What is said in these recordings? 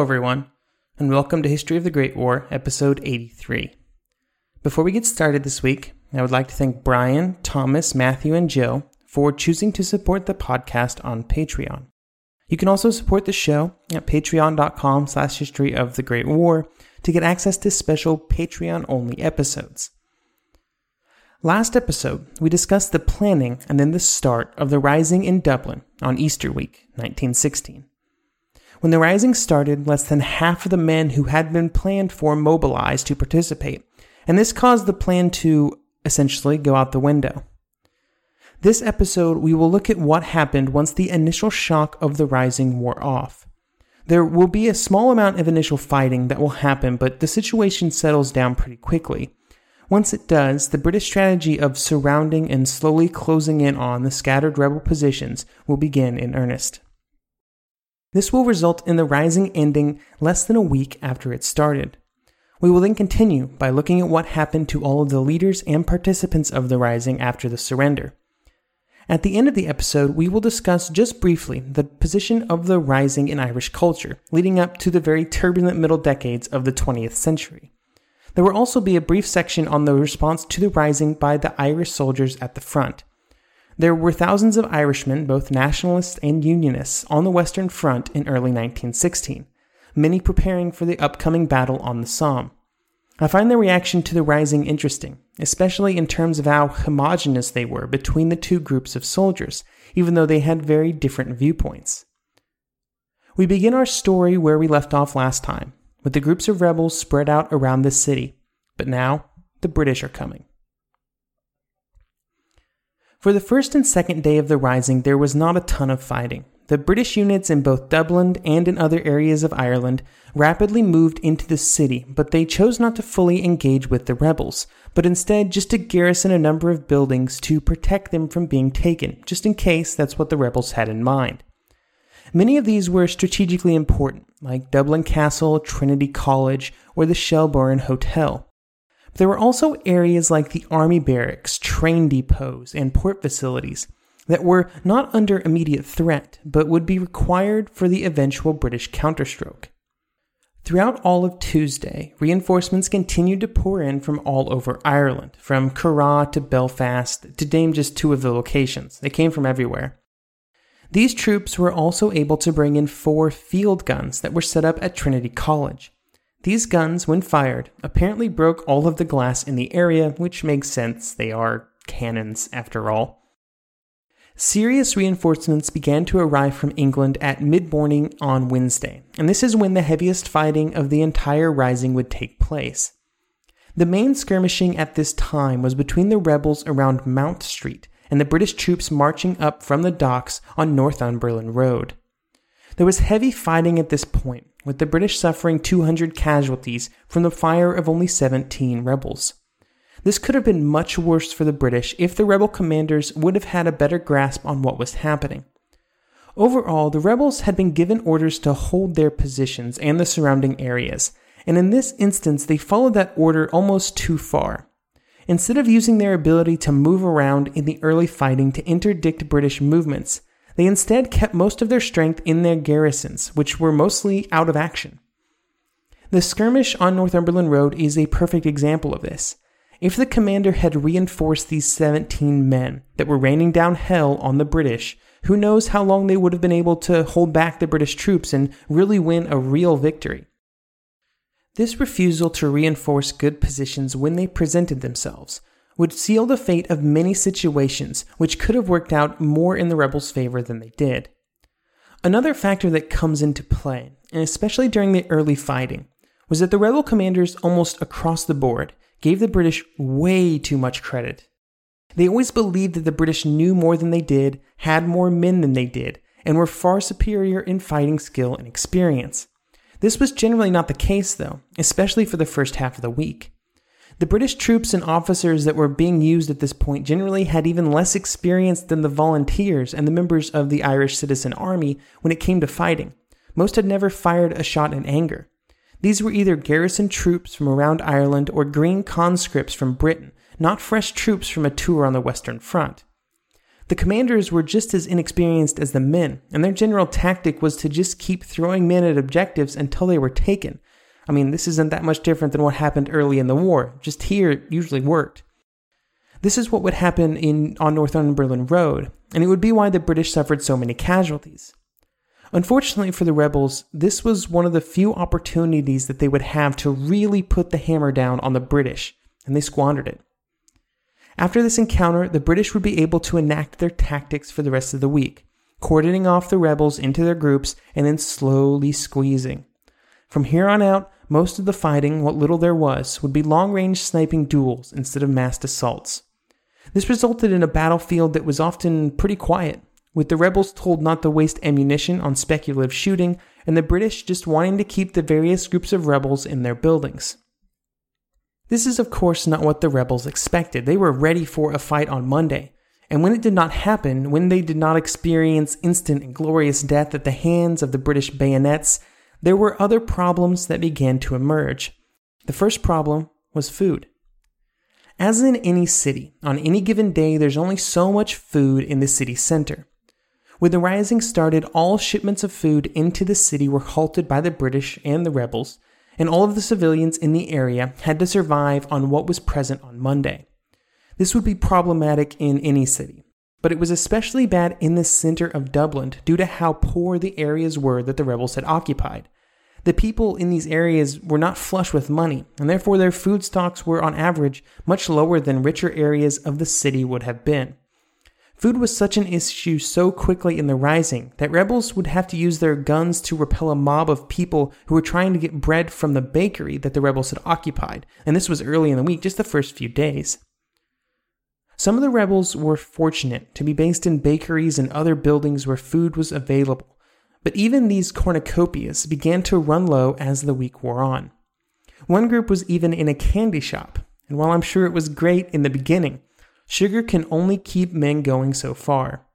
Hello, everyone, and welcome to History of the Great War, episode 83. Before we get started this week, I would like to thank Brian, Thomas, Matthew, and Joe for choosing to support the podcast on Patreon. You can also support the show at patreon.com slash history of the Great War to get access to special Patreon-only episodes. Last episode, we discussed the planning and then the start of the Rising in Dublin on Easter week, 1916. When the rising started, less than half of the men who had been planned for mobilized to participate, and this caused the plan to essentially go out the window. This episode, we will look at what happened once the initial shock of the rising wore off. There will be a small amount of initial fighting that will happen, but the situation settles down pretty quickly. Once it does, the British strategy of surrounding and slowly closing in on the scattered rebel positions will begin in earnest. This will result in the rising ending less than a week after it started. We will then continue by looking at what happened to all of the leaders and participants of the rising after the surrender. At the end of the episode, we will discuss just briefly the position of the rising in Irish culture, leading up to the very turbulent middle decades of the 20th century. There will also be a brief section on the response to the rising by the Irish soldiers at the front. There were thousands of Irishmen, both nationalists and unionists, on the Western Front in early 1916, many preparing for the upcoming battle on the Somme. I find their reaction to the rising interesting, especially in terms of how homogenous they were between the two groups of soldiers, even though they had very different viewpoints. We begin our story where we left off last time, with the groups of rebels spread out around the city, but now the British are coming. For the first and second day of the rising, there was not a ton of fighting. The British units in both Dublin and in other areas of Ireland rapidly moved into the city, but they chose not to fully engage with the rebels, but instead just to garrison a number of buildings to protect them from being taken, just in case that's what the rebels had in mind. Many of these were strategically important, like Dublin Castle, Trinity College, or the Shelbourne Hotel. There were also areas like the army barracks, train depots, and port facilities that were not under immediate threat, but would be required for the eventual British counterstroke. Throughout all of Tuesday, reinforcements continued to pour in from all over Ireland, from Curragh to Belfast, to name just two of the locations. They came from everywhere. These troops were also able to bring in four field guns that were set up at Trinity College. These guns, when fired, apparently broke all of the glass in the area, which makes sense, they are cannons after all. Serious reinforcements began to arrive from England at mid morning on Wednesday, and this is when the heaviest fighting of the entire rising would take place. The main skirmishing at this time was between the rebels around Mount Street and the British troops marching up from the docks on Northumberland Road. There was heavy fighting at this point, with the British suffering 200 casualties from the fire of only 17 rebels. This could have been much worse for the British if the rebel commanders would have had a better grasp on what was happening. Overall, the rebels had been given orders to hold their positions and the surrounding areas, and in this instance, they followed that order almost too far. Instead of using their ability to move around in the early fighting to interdict British movements, they instead kept most of their strength in their garrisons, which were mostly out of action. The skirmish on Northumberland Road is a perfect example of this. If the commander had reinforced these 17 men that were raining down hell on the British, who knows how long they would have been able to hold back the British troops and really win a real victory. This refusal to reinforce good positions when they presented themselves would seal the fate of many situations which could have worked out more in the rebels' favor than they did. Another factor that comes into play, and especially during the early fighting, was that the rebel commanders almost across the board gave the British way too much credit. They always believed that the British knew more than they did, had more men than they did, and were far superior in fighting skill and experience. This was generally not the case, though, especially for the first half of the week. The British troops and officers that were being used at this point generally had even less experience than the volunteers and the members of the Irish Citizen Army when it came to fighting. Most had never fired a shot in anger. These were either garrison troops from around Ireland or green conscripts from Britain, not fresh troops from a tour on the Western Front. The commanders were just as inexperienced as the men, and their general tactic was to just keep throwing men at objectives until they were taken. I mean, this isn't that much different than what happened early in the war, just here it usually worked. This is what would happen in on Northumberland Road, and it would be why the British suffered so many casualties. Unfortunately for the rebels, this was one of the few opportunities that they would have to really put the hammer down on the British, and they squandered it. After this encounter, the British would be able to enact their tactics for the rest of the week, cordoning off the rebels into their groups and then slowly squeezing. From here on out, most of the fighting, what little there was, would be long range sniping duels instead of massed assaults. This resulted in a battlefield that was often pretty quiet, with the rebels told not to waste ammunition on speculative shooting, and the British just wanting to keep the various groups of rebels in their buildings. This is, of course, not what the rebels expected. They were ready for a fight on Monday. And when it did not happen, when they did not experience instant and glorious death at the hands of the British bayonets, there were other problems that began to emerge. The first problem was food. As in any city, on any given day, there's only so much food in the city center. When the rising started, all shipments of food into the city were halted by the British and the rebels, and all of the civilians in the area had to survive on what was present on Monday. This would be problematic in any city, but it was especially bad in the center of Dublin due to how poor the areas were that the rebels had occupied. The people in these areas were not flush with money, and therefore their food stocks were on average much lower than richer areas of the city would have been. Food was such an issue so quickly in the Rising that rebels would have to use their guns to repel a mob of people who were trying to get bread from the bakery that the rebels had occupied, and this was early in the week, just the first few days. Some of the rebels were fortunate to be based in bakeries and other buildings where food was available, but even these cornucopias began to run low as the week wore on. One group was even in a candy shop, and while I'm sure it was great in the beginning, Sugar can only keep men going so far.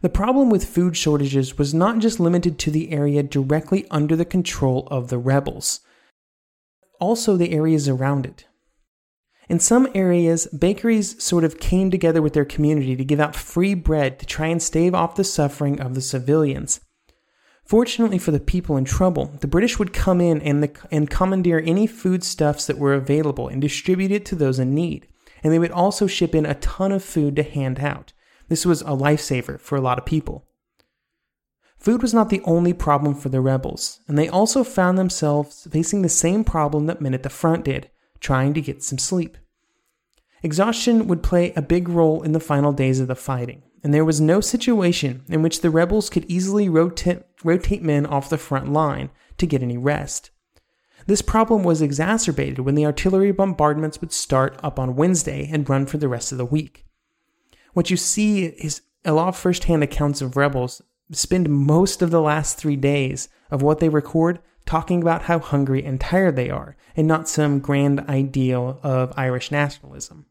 The problem with food shortages was not just limited to the area directly under the control of the rebels, also the areas around it. In some areas, bakeries sort of came together with their community to give out free bread to try and stave off the suffering of the civilians. Fortunately for the people in trouble, the British would come in and, the, and commandeer any foodstuffs that were available and distribute it to those in need and they would also ship in a ton of food to hand out. This was a lifesaver for a lot of people. Food was not the only problem for the rebels, and they also found themselves facing the same problem that men at the front did trying to get some sleep. Exhaustion would play a big role in the final days of the fighting, and there was no situation in which the rebels could easily rotate, rotate men off the front line to get any rest. This problem was exacerbated when the artillery bombardments would start up on Wednesday and run for the rest of the week. What you see is a lot of firsthand accounts of rebels spend most of the last three days of what they record talking about how hungry and tired they are, and not some grand ideal of Irish nationalism.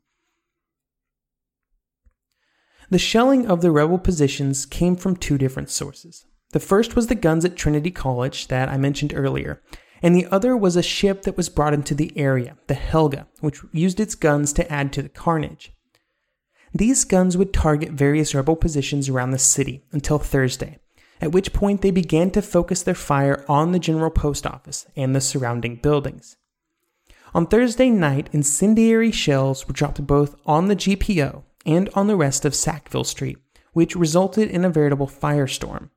The shelling of the rebel positions came from two different sources. The first was the guns at Trinity College that I mentioned earlier, and the other was a ship that was brought into the area, the Helga, which used its guns to add to the carnage. These guns would target various rebel positions around the city until Thursday, at which point they began to focus their fire on the General Post Office and the surrounding buildings. On Thursday night, incendiary shells were dropped both on the GPO and on the rest of Sackville Street, which resulted in a veritable firestorm.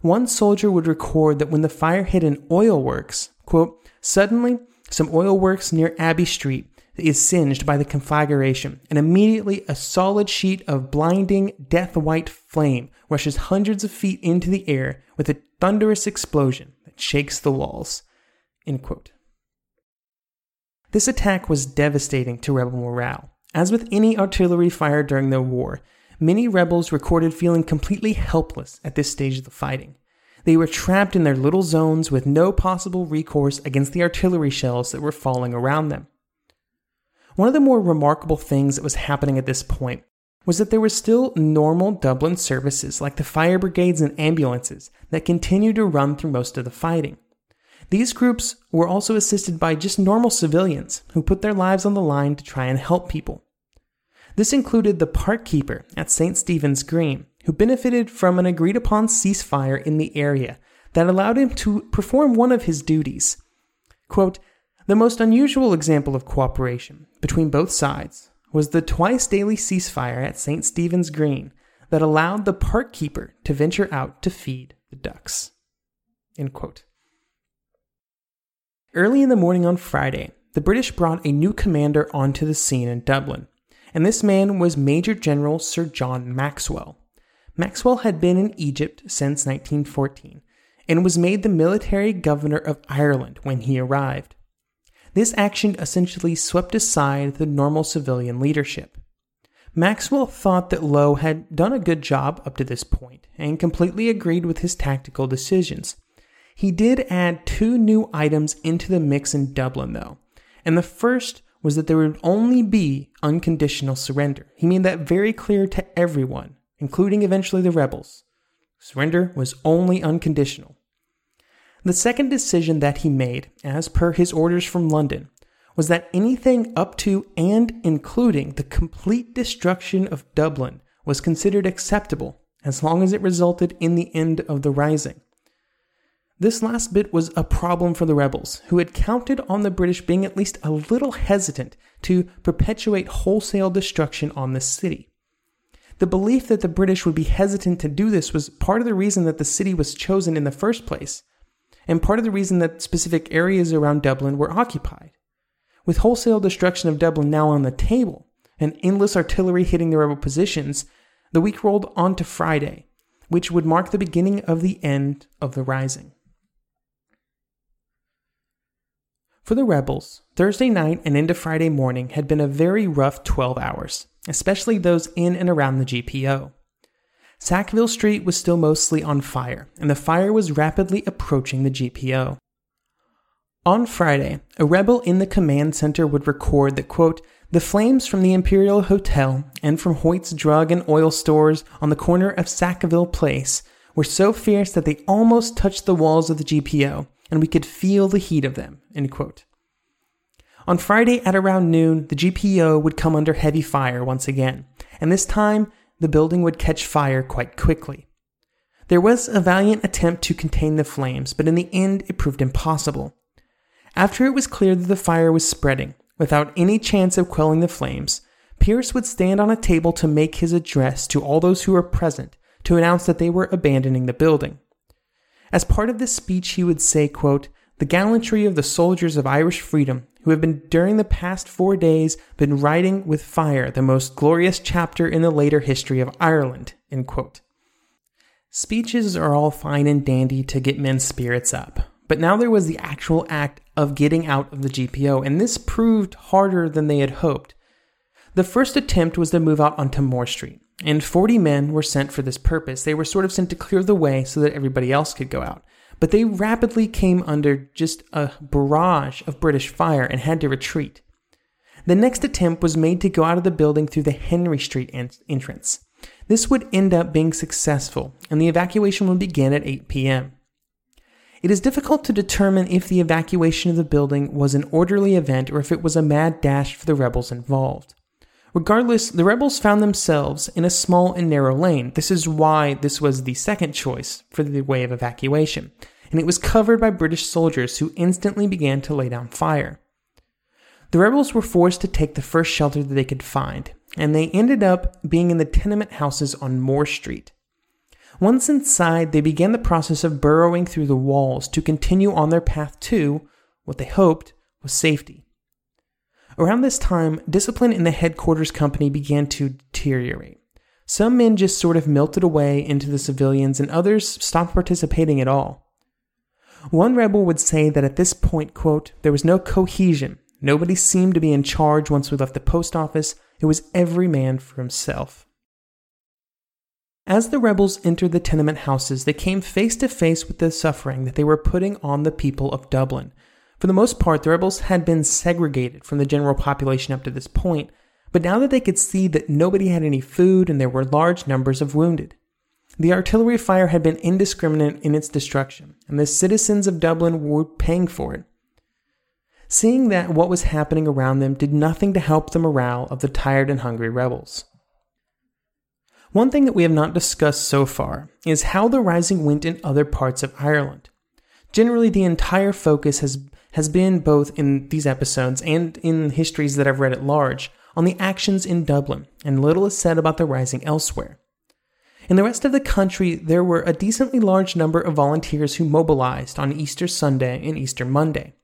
One soldier would record that when the fire hit an oil works, quote, suddenly some oil works near Abbey Street is singed by the conflagration, and immediately a solid sheet of blinding, death white flame rushes hundreds of feet into the air with a thunderous explosion that shakes the walls. This attack was devastating to rebel morale. As with any artillery fire during the war, many rebels recorded feeling completely helpless at this stage of the fighting. They were trapped in their little zones with no possible recourse against the artillery shells that were falling around them. One of the more remarkable things that was happening at this point was that there were still normal Dublin services like the fire brigades and ambulances that continued to run through most of the fighting. These groups were also assisted by just normal civilians who put their lives on the line to try and help people. This included the park keeper at St. Stephen's Green, who benefited from an agreed upon ceasefire in the area that allowed him to perform one of his duties. Quote, the most unusual example of cooperation between both sides was the twice daily ceasefire at St. Stephen's Green that allowed the park keeper to venture out to feed the ducks. Early in the morning on Friday, the British brought a new commander onto the scene in Dublin, and this man was Major General Sir John Maxwell. Maxwell had been in Egypt since 1914 and was made the military governor of Ireland when he arrived. This action essentially swept aside the normal civilian leadership. Maxwell thought that Lowe had done a good job up to this point and completely agreed with his tactical decisions. He did add two new items into the mix in Dublin, though, and the first was that there would only be unconditional surrender. He made that very clear to everyone, including eventually the rebels. Surrender was only unconditional. The second decision that he made, as per his orders from London, was that anything up to and including the complete destruction of Dublin was considered acceptable as long as it resulted in the end of the rising. This last bit was a problem for the rebels, who had counted on the British being at least a little hesitant to perpetuate wholesale destruction on the city. The belief that the British would be hesitant to do this was part of the reason that the city was chosen in the first place, and part of the reason that specific areas around Dublin were occupied. With wholesale destruction of Dublin now on the table, and endless artillery hitting the rebel positions, the week rolled on to Friday, which would mark the beginning of the end of the Rising. For the rebels, Thursday night and into Friday morning had been a very rough 12 hours, especially those in and around the GPO. Sackville Street was still mostly on fire, and the fire was rapidly approaching the GPO. On Friday, a rebel in the command center would record that, quote, the flames from the Imperial Hotel and from Hoyt's drug and oil stores on the corner of Sackville Place were so fierce that they almost touched the walls of the GPO, and we could feel the heat of them, end quote. On Friday at around noon, the GPO would come under heavy fire once again, and this time the building would catch fire quite quickly. There was a valiant attempt to contain the flames, but in the end it proved impossible. After it was clear that the fire was spreading, without any chance of quelling the flames, Pearse would stand on a table to make his address to all those who were present to announce that they were abandoning the building. As part of this speech, he would say, quote, The gallantry of the soldiers of Irish freedom who have been during the past four days been writing with fire the most glorious chapter in the later history of Ireland. Speeches are all fine and dandy to get men's spirits up, but now there was the actual act of getting out of the GPO, and this proved harder than they had hoped. The first attempt was to move out onto Moore Street, and 40 men were sent for this purpose. They were sort of sent to clear the way so that everybody else could go out but they rapidly came under just a barrage of British fire and had to retreat. The next attempt was made to go out of the building through the Henry Street entrance, This would end up being successful, and the evacuation would begin at 8 p.m. It is difficult to determine if the evacuation of the building was an orderly event or if it was a mad dash for the rebels involved. Regardless, the rebels found themselves in a small and narrow lane. This is why this was the second choice for the way of evacuation, and it was covered by British soldiers who instantly began to lay down fire. The rebels were forced to take the first shelter that they could find, and they ended up being in the tenement houses on Moore Street. Once inside, they began the process of burrowing through the walls to continue on their path to what they hoped was safety. Around this time, discipline in the headquarters company began to deteriorate. Some men just sort of melted away into the civilians, and others stopped participating at all. One rebel would say that at this point, quote, there was no cohesion. Nobody seemed to be in charge once we left the post office. It was every man for himself. As the rebels entered the tenement houses, they came face to face with the suffering that they were putting on the people of Dublin. For the most part, the rebels had been segregated from the general population up to this point, but now that they could see that nobody had any food and there were large numbers of wounded. The artillery fire had been indiscriminate in its destruction, and the citizens of Dublin were paying for it. Seeing that what was happening around them did nothing to help the morale of the tired and hungry rebels. One thing that we have not discussed so far is how the rising went in other parts of Ireland. Generally, the entire focus has, has been both in these episodes and in histories that I've read at large on the actions in Dublin, and little is said about the rising elsewhere. In the rest of the country, there were a decently large number of volunteers who mobilized on Easter Sunday and Easter Monday.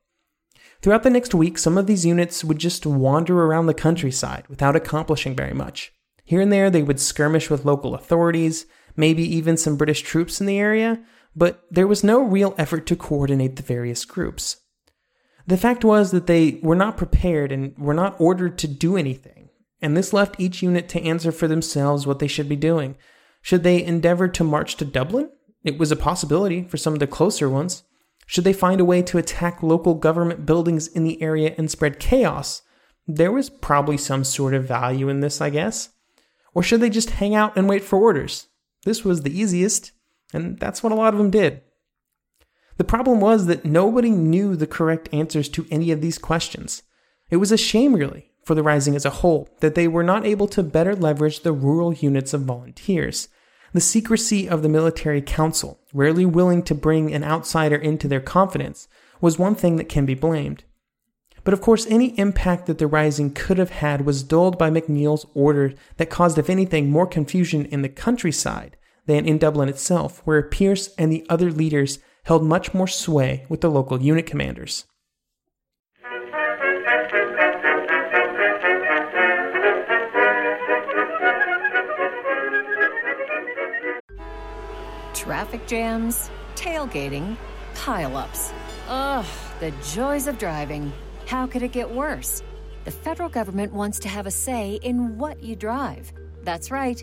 Throughout the next week, some of these units would just wander around the countryside without accomplishing very much. Here and there, they would skirmish with local authorities, maybe even some British troops in the area, but there was no real effort to coordinate the various groups. The fact was that they were not prepared and were not ordered to do anything, and this left each unit to answer for themselves what they should be doing. Should they endeavor to march to Dublin? It was a possibility for some of the closer ones. Should they find a way to attack local government buildings in the area and spread chaos? There was probably some sort of value in this, I guess. Or should they just hang out and wait for orders? This was the easiest, and that's what a lot of them did. The problem was that nobody knew the correct answers to any of these questions. It was a shame, really, for the Rising as a whole, that they were not able to better leverage the rural units of volunteers. The secrecy of the military council, rarely willing to bring an outsider into their confidence, was one thing that can be blamed. But of course, any impact that the Rising could have had was dulled by MacNeill's order that caused, if anything, more confusion in the countryside than in Dublin itself, where Pearse and the other leaders held much more sway with the local unit commanders. Traffic jams, tailgating, pileups. Ugh, the joys of driving. How could it get worse? The federal government wants to have a say in what you drive. That's right.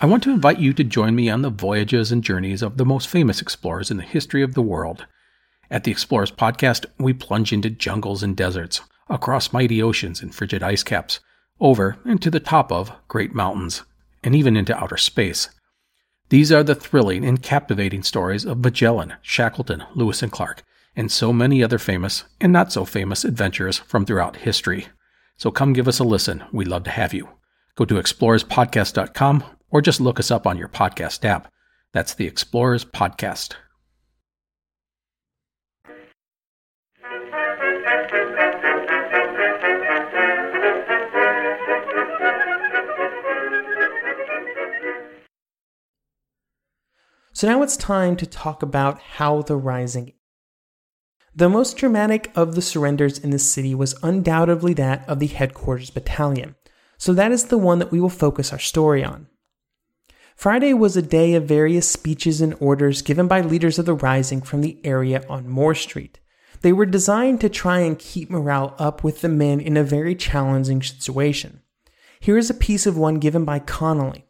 I want to invite you to join me on the voyages and journeys of the most famous explorers in the history of the world. At the Explorers Podcast, we plunge into jungles and deserts, across mighty oceans and frigid ice caps, over and to the top of great mountains, and even into outer space. These are the thrilling and captivating stories of Magellan, Shackleton, Lewis and Clark, and so many other famous and not so famous adventurers from throughout history. So come give us a listen. We'd love to have you. Go to explorerspodcast.com or just look us up on your podcast app. That's the Explorers Podcast. So now it's time to talk about how the Rising the most dramatic of the surrenders in the city was undoubtedly that of the headquarters battalion, so that is the one that we will focus our story on. Friday was a day of various speeches and orders given by leaders of the rising from the area on Moore Street. They were designed to try and keep morale up with the men in a very challenging situation. Here is a piece of one given by Connolly.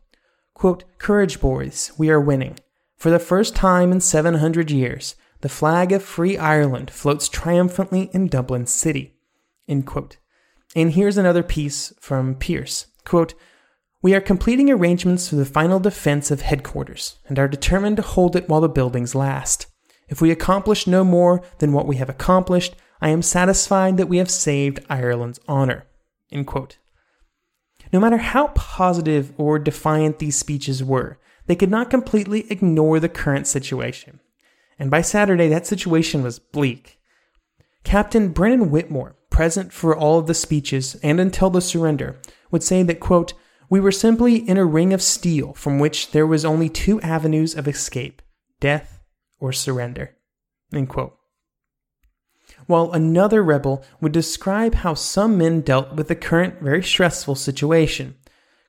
Quote, Courage, boys, we are winning. For the first time in 700 years, the flag of free Ireland floats triumphantly in Dublin City. And here's another piece from Pearse. Quote, we are completing arrangements for the final defense of headquarters and are determined to hold it while the buildings last. If we accomplish no more than what we have accomplished, I am satisfied that we have saved Ireland's honor. No matter how positive or defiant these speeches were, they could not completely ignore the current situation. And by Saturday, that situation was bleak. Captain Brennan Whitmore, present for all of the speeches and until the surrender, would say that, quote, we were simply in a ring of steel from which there was only two avenues of escape death or surrender. While another rebel would describe how some men dealt with the current very stressful situation.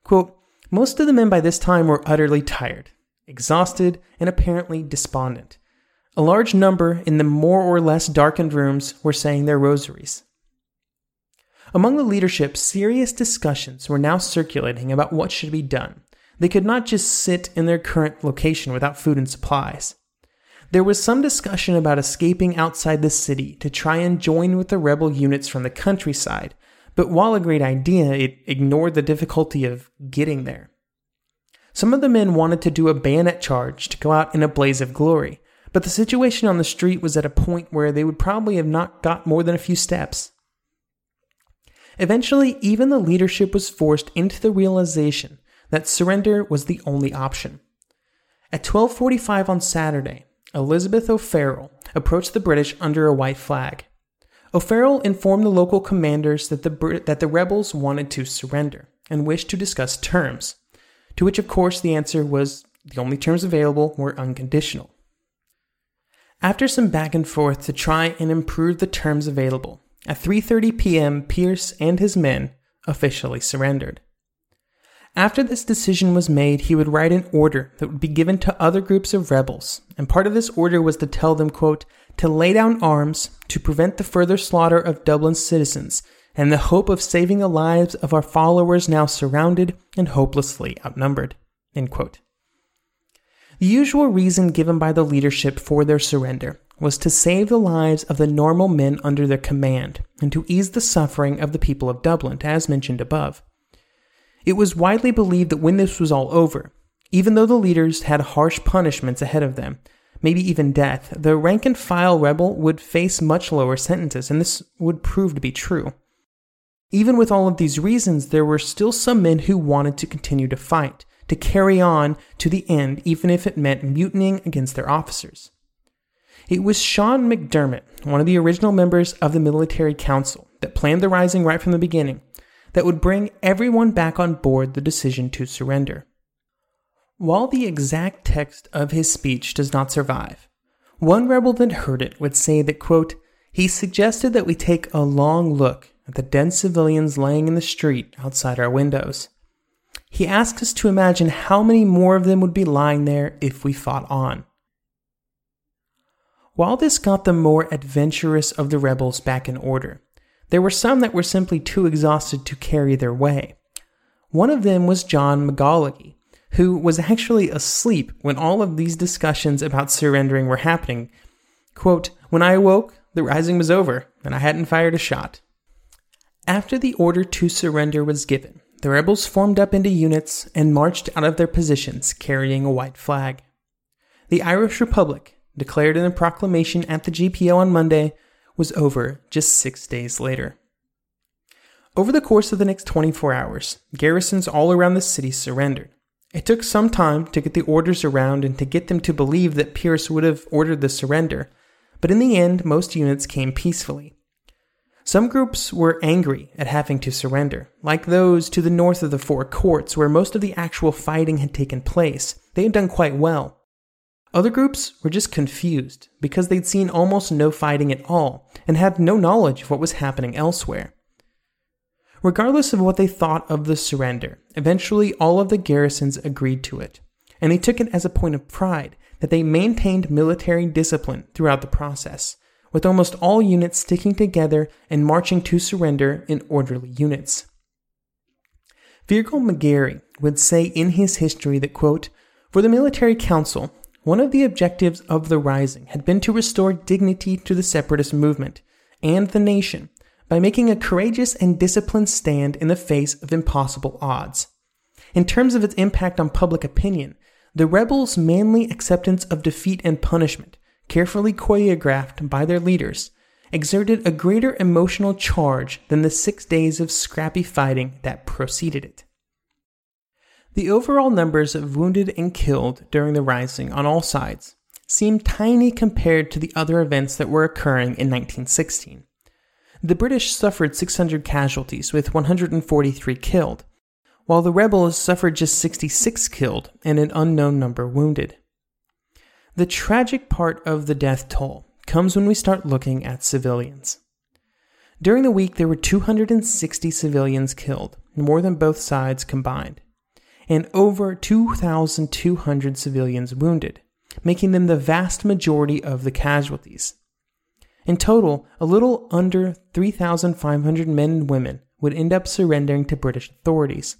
Quote, Most of the men by this time were utterly tired, exhausted, and apparently despondent. A large number in the more or less darkened rooms were saying their rosaries. Among the leadership, serious discussions were now circulating about what should be done. They could not just sit in their current location without food and supplies. There was some discussion about escaping outside the city to try and join with the rebel units from the countryside, but while a great idea, it ignored the difficulty of getting there. Some of the men wanted to do a bayonet charge to go out in a blaze of glory, but the situation on the street was at a point where they would probably have not got more than a few steps. Eventually, even the leadership was forced into the realization that surrender was the only option. At 12:45 on Saturday, Elizabeth O'Farrell approached the British under a white flag. O'Farrell informed the local commanders that the, that the rebels wanted to surrender and wished to discuss terms, to which, of course, the answer was the only terms available were unconditional. After some back and forth to try and improve the terms available, at 3:30 p.m., Pearse and his men officially surrendered. After this decision was made, he would write an order that would be given to other groups of rebels, and part of this order was to tell them, quote, to lay down arms to prevent the further slaughter of Dublin's citizens, and the hope of saving the lives of our followers now surrounded and hopelessly outnumbered. The usual reason given by the leadership for their surrender was to save the lives of the normal men under their command and to ease the suffering of the people of Dublin, as mentioned above. It was widely believed that when this was all over, even though the leaders had harsh punishments ahead of them, maybe even death, the rank and file rebel would face much lower sentences, and this would prove to be true. Even with all of these reasons, there were still some men who wanted to continue to fight, to carry on to the end, even if it meant mutinying against their officers. It was Sean McDermott, one of the original members of the military council, that planned the rising right from the beginning, that would bring everyone back on board the decision to surrender. While the exact text of his speech does not survive, one rebel that heard it would say that, quote, he suggested that we take a long look at the dead civilians laying in the street outside our windows. He asked us to imagine how many more of them would be lying there if we fought on. While this got the more adventurous of the rebels back in order, there were some that were simply too exhausted to carry their way. One of them was John McGallogly, who was actually asleep when all of these discussions about surrendering were happening. Quote, When I awoke, the rising was over, and I hadn't fired a shot. After the order to surrender was given, the rebels formed up into units and marched out of their positions carrying a white flag. The Irish Republic declared in a proclamation at the GPO on Monday, was over just six days later. Over the course of the next 24 hours, garrisons all around the city surrendered. It took some time to get the orders around and to get them to believe that Pearse would have ordered the surrender, but in the end, most units came peacefully. Some groups were angry at having to surrender, like those to the north of the Four Courts, where most of the actual fighting had taken place. They had done quite well. Other groups were just confused because they'd seen almost no fighting at all and had no knowledge of what was happening elsewhere. Regardless of what they thought of the surrender, eventually all of the garrisons agreed to it. and they took it as a point of pride that they maintained military discipline throughout the process, with almost all units sticking together and marching to surrender in orderly units. Fearghal McGarry would say in his history that, quote, for the military council, one of the objectives of the Rising had been to restore dignity to the separatist movement and the nation by making a courageous and disciplined stand in the face of impossible odds. In terms of its impact on public opinion, the rebels' manly acceptance of defeat and punishment, carefully choreographed by their leaders, exerted a greater emotional charge than the six days of scrappy fighting that preceded it. The overall numbers of wounded and killed during the Rising on all sides seemed tiny compared to the other events that were occurring in 1916. The British suffered 600 casualties, with 143 killed, while the rebels suffered just 66 killed and an unknown number wounded. The tragic part of the death toll comes when we start looking at civilians. During the week, there were 260 civilians killed, more than both sides combined, and over 2,200 civilians wounded, making them the vast majority of the casualties. In total, a little under 3,500 men and women would end up surrendering to British authorities.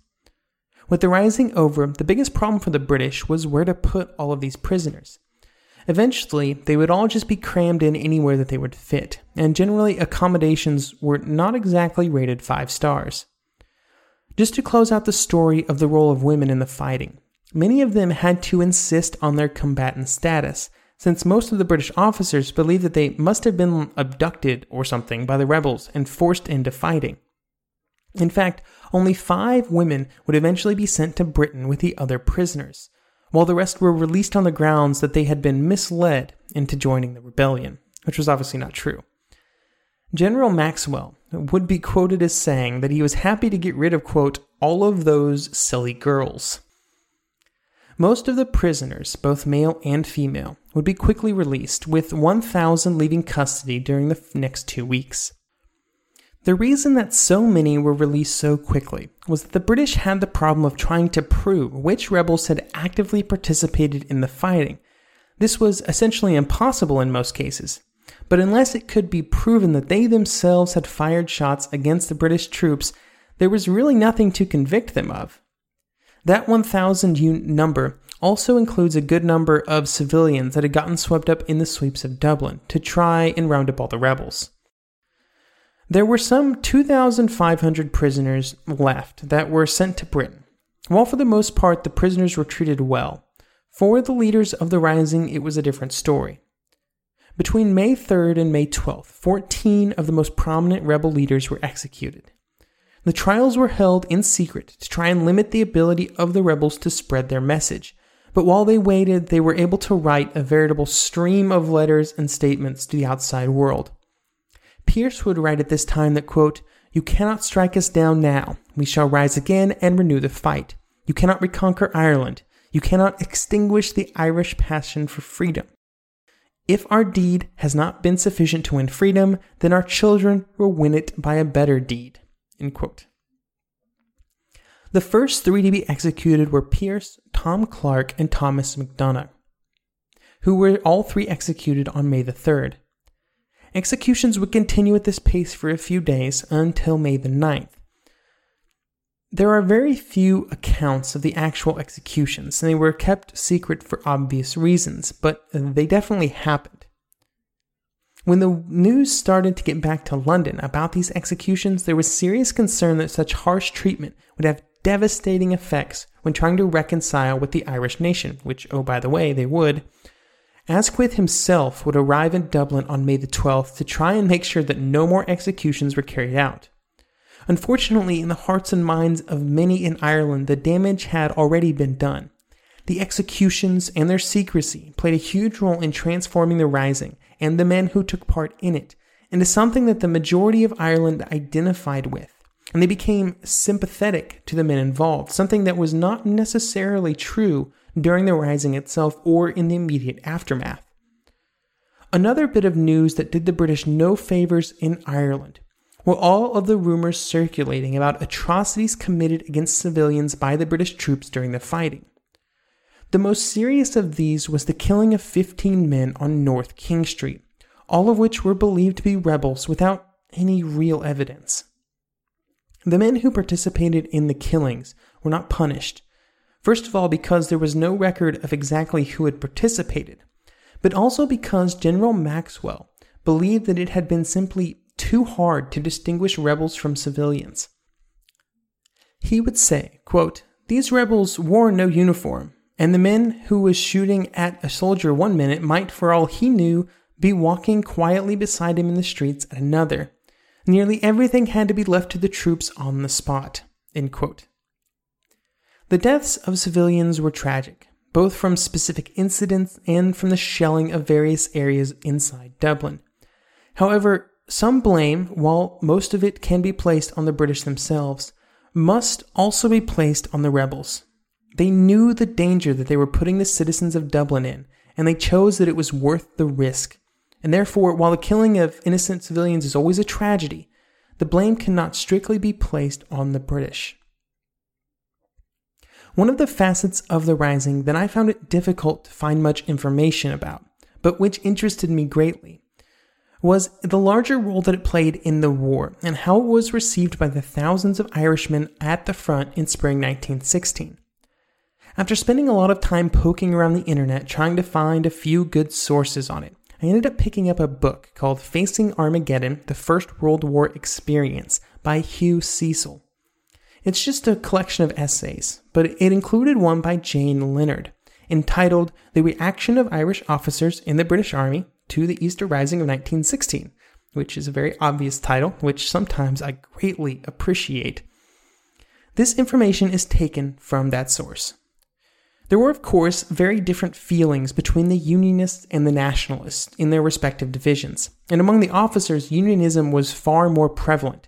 With the rising over, the biggest problem for the British was where to put all of these prisoners. Eventually, they would all just be crammed in anywhere that they would fit, and generally accommodations were not exactly rated 5 stars. Just to close out the story of the role of women in the fighting, many of them had to insist on their combatant status, since most of the British officers believed that they must have been abducted or something by the rebels and forced into fighting. In fact, only five women would eventually be sent to Britain with the other prisoners, while the rest were released on the grounds that they had been misled into joining the rebellion, which was obviously not true. General Maxwell would be quoted as saying that he was happy to get rid of, quote, all of those silly girls. Most of the prisoners, both male and female, would be quickly released, with 1,000 leaving custody during the next two weeks. The reason that so many were released so quickly was that the British had the problem of trying to prove which rebels had actively participated in the fighting. This was essentially impossible in most cases, but unless it could be proven that they themselves had fired shots against the British troops, there was really nothing to convict them of. That 1,000 unit number also includes a good number of civilians that had gotten swept up in the sweeps of Dublin to try and round up all the rebels. There were some 2,500 prisoners left that were sent to Britain. While for the most part the prisoners were treated well, for the leaders of the Rising it was a different story. Between May 3rd and May 12th, 14 of the most prominent rebel leaders were executed. The trials were held in secret to try and limit the ability of the rebels to spread their message, but while they waited, they were able to write a veritable stream of letters and statements to the outside world. Pearse would write at this time that, quote, You cannot strike us down now. We shall rise again and renew the fight. You cannot reconquer Ireland. You cannot extinguish the Irish passion for freedom. If our deed has not been sufficient to win freedom, then our children will win it by a better deed. The first three to be executed were Pearse, Tom Clarke, and Thomas MacDonagh, who were all three executed on May the 3rd. Executions would continue at this pace for a few days until May the 9th. There are very few accounts of the actual executions, and they were kept secret for obvious reasons, but they definitely happened. When the news started to get back to London about these executions, there was serious concern that such harsh treatment would have devastating effects when trying to reconcile with the Irish nation, which, oh, by the way, they would, Asquith himself would arrive in Dublin on May the 12th to try and make sure that no more executions were carried out. Unfortunately, in the hearts and minds of many in Ireland, the damage had already been done. The executions and their secrecy played a huge role in transforming the Rising and the men who took part in it into something that the majority of Ireland identified with, and they became sympathetic to the men involved, something that was not necessarily true during the rising itself or in the immediate aftermath. Another bit of news that did the British no favors in Ireland were all of the rumors circulating about atrocities committed against civilians by the British troops during the fighting. The most serious of these was the killing of 15 men on North King Street, all of which were believed to be rebels without any real evidence. The men who participated in the killings were not punished, first of all because there was no record of exactly who had participated, but also because General Maxwell believed that it had been simply too hard to distinguish rebels from civilians. He would say, quote, These rebels wore no uniform, and the man who was shooting at a soldier one minute might, for all he knew, be walking quietly beside him in the streets at another. Nearly everything had to be left to the troops on the spot. The deaths of civilians were tragic, both from specific incidents and from the shelling of various areas inside Dublin. However, some blame, while most of it can be placed on the British themselves, must also be placed on the rebels. They knew the danger that they were putting the citizens of Dublin in, and they chose that it was worth the risk. And therefore, while the killing of innocent civilians is always a tragedy, the blame cannot strictly be placed on the British. One of the facets of the Rising that I found it difficult to find much information about, but which interested me greatly, was the larger role that it played in the war and how it was received by the thousands of Irishmen at the front in spring 1916. After spending a lot of time poking around the internet trying to find a few good sources on it, I ended up picking up a book called Facing Armageddon The First World War Experience by Hugh Cecil. It's just a collection of essays, but it included one by Jane Leonard entitled The Reaction of Irish Officers in the British Army to the Easter Rising of 1916, which is a very obvious title, which sometimes I greatly appreciate. This information is taken from that source. There were, of course, very different feelings between the Unionists and the Nationalists in their respective divisions, and among the officers, Unionism was far more prevalent.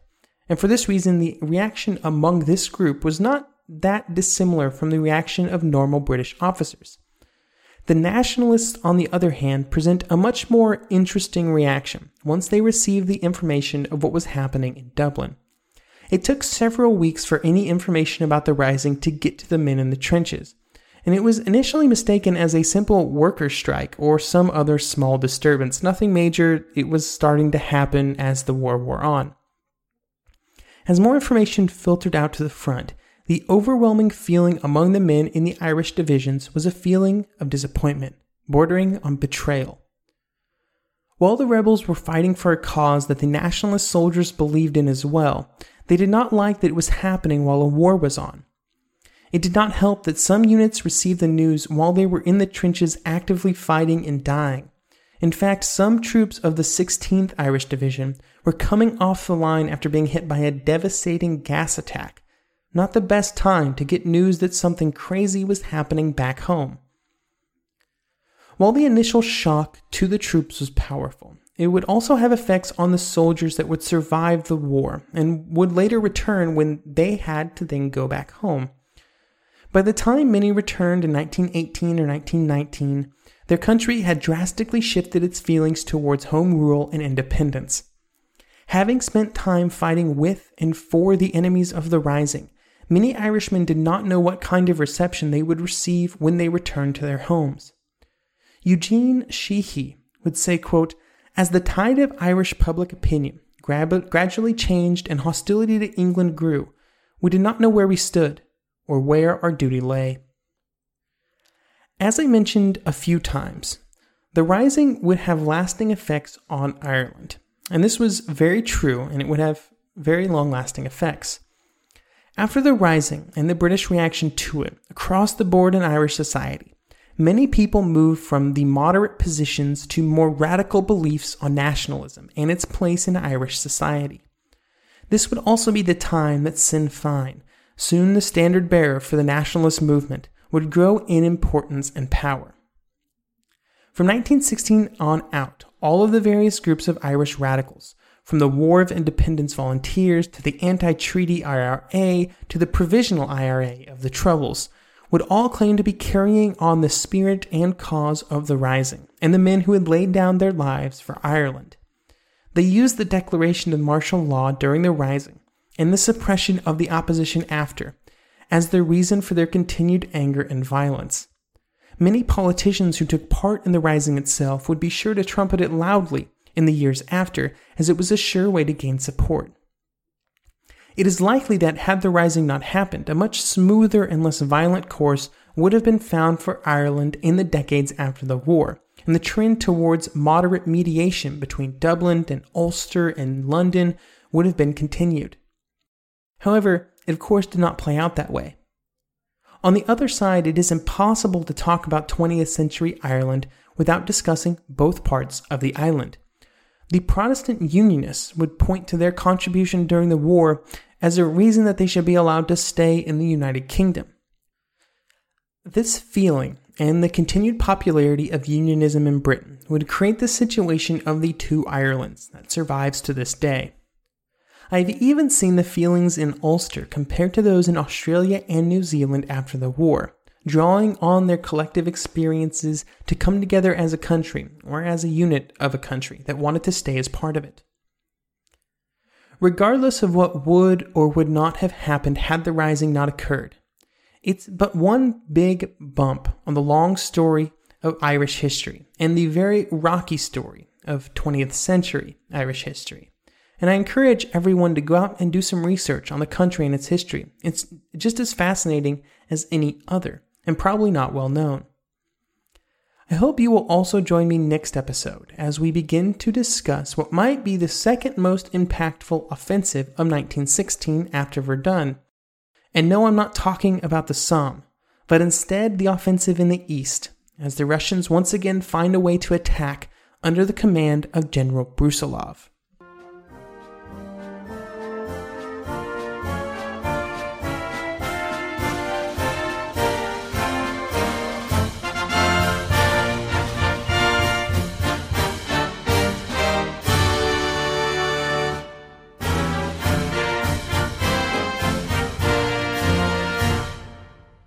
And for this reason, the reaction among this group was not that dissimilar from the reaction of normal British officers. The Nationalists, on the other hand, present a much more interesting reaction once they receive the information of what was happening in Dublin. It took several weeks for any information about the rising to get to the men in the trenches, and it was initially mistaken as a simple worker strike or some other small disturbance. Nothing major, it was starting to happen as the war wore on. As more information filtered out to the front, the overwhelming feeling among the men in the Irish divisions was a feeling of disappointment, bordering on betrayal. While the rebels were fighting for a cause that the nationalist soldiers believed in as well, they did not like that it was happening while a war was on. It did not help that some units received the news while they were in the trenches actively fighting and dying. In fact, some troops of the 16th Irish Division were coming off the line after being hit by a devastating gas attack. Not the best time to get news that something crazy was happening back home. While the initial shock to the troops was powerful, it would also have effects on the soldiers that would survive the war and would later return when they had to then go back home. By the time many returned in 1918 or 1919, their country had drastically shifted its feelings towards home rule and independence. Having spent time fighting with and for the enemies of the Rising, many Irishmen did not know what kind of reception they would receive when they returned to their homes. Eugene Sheehy would say, quote, As the tide of Irish public opinion gradually changed and hostility to England grew, we did not know where we stood or where our duty lay. As I mentioned a few times, the Rising would have lasting effects on Ireland, and this was very true, and it would have very long lasting effects. After the Rising and the British reaction to it, across the board in Irish society, many people moved from the moderate positions to more radical beliefs on nationalism and its place in Irish society. This would also be the time that Sinn Féin, soon the standard bearer for the nationalist movement, would grow in importance and power. From 1916 on out, all of the various groups of Irish radicals, from the War of Independence volunteers to the anti treaty IRA to the provisional IRA of the Troubles, would all claim to be carrying on the spirit and cause of the Rising and the men who had laid down their lives for Ireland. They used the declaration of martial law during the Rising and the suppression of the opposition after as the reason for their continued anger and violence. Many politicians who took part in the rising itself would be sure to trumpet it loudly in the years after, as it was a sure way to gain support. It is likely that had the rising not happened, a much smoother and less violent course would have been found for Ireland in the decades after the war, and the trend towards moderate mediation between Dublin and Ulster and London would have been continued. However, it of course did not play out that way. On the other side, it is impossible to talk about 20th century Ireland without discussing both parts of the island. The Protestant Unionists would point to their contribution during the war as a reason that they should be allowed to stay in the United Kingdom. This feeling and the continued popularity of unionism in Britain would create the situation of the two Irelands that survives to this day. I have even seen the feelings in Ulster compared to those in Australia and New Zealand after the war, drawing on their collective experiences to come together as a country or as a unit of a country that wanted to stay as part of it. Regardless of what would or would not have happened had the rising not occurred, it's but one big bump on the long story of Irish history and the very rocky story of 20th century Irish history. And I encourage everyone to go out and do some research on the country and its history. It's just as fascinating as any other and probably not well known. I hope you will also join me next episode as we begin to discuss what might be the second most impactful offensive of 1916 after Verdun. And no, I'm not talking about the Somme, but instead the offensive in the east, as the Russians once again find a way to attack under the command of General Brusilov.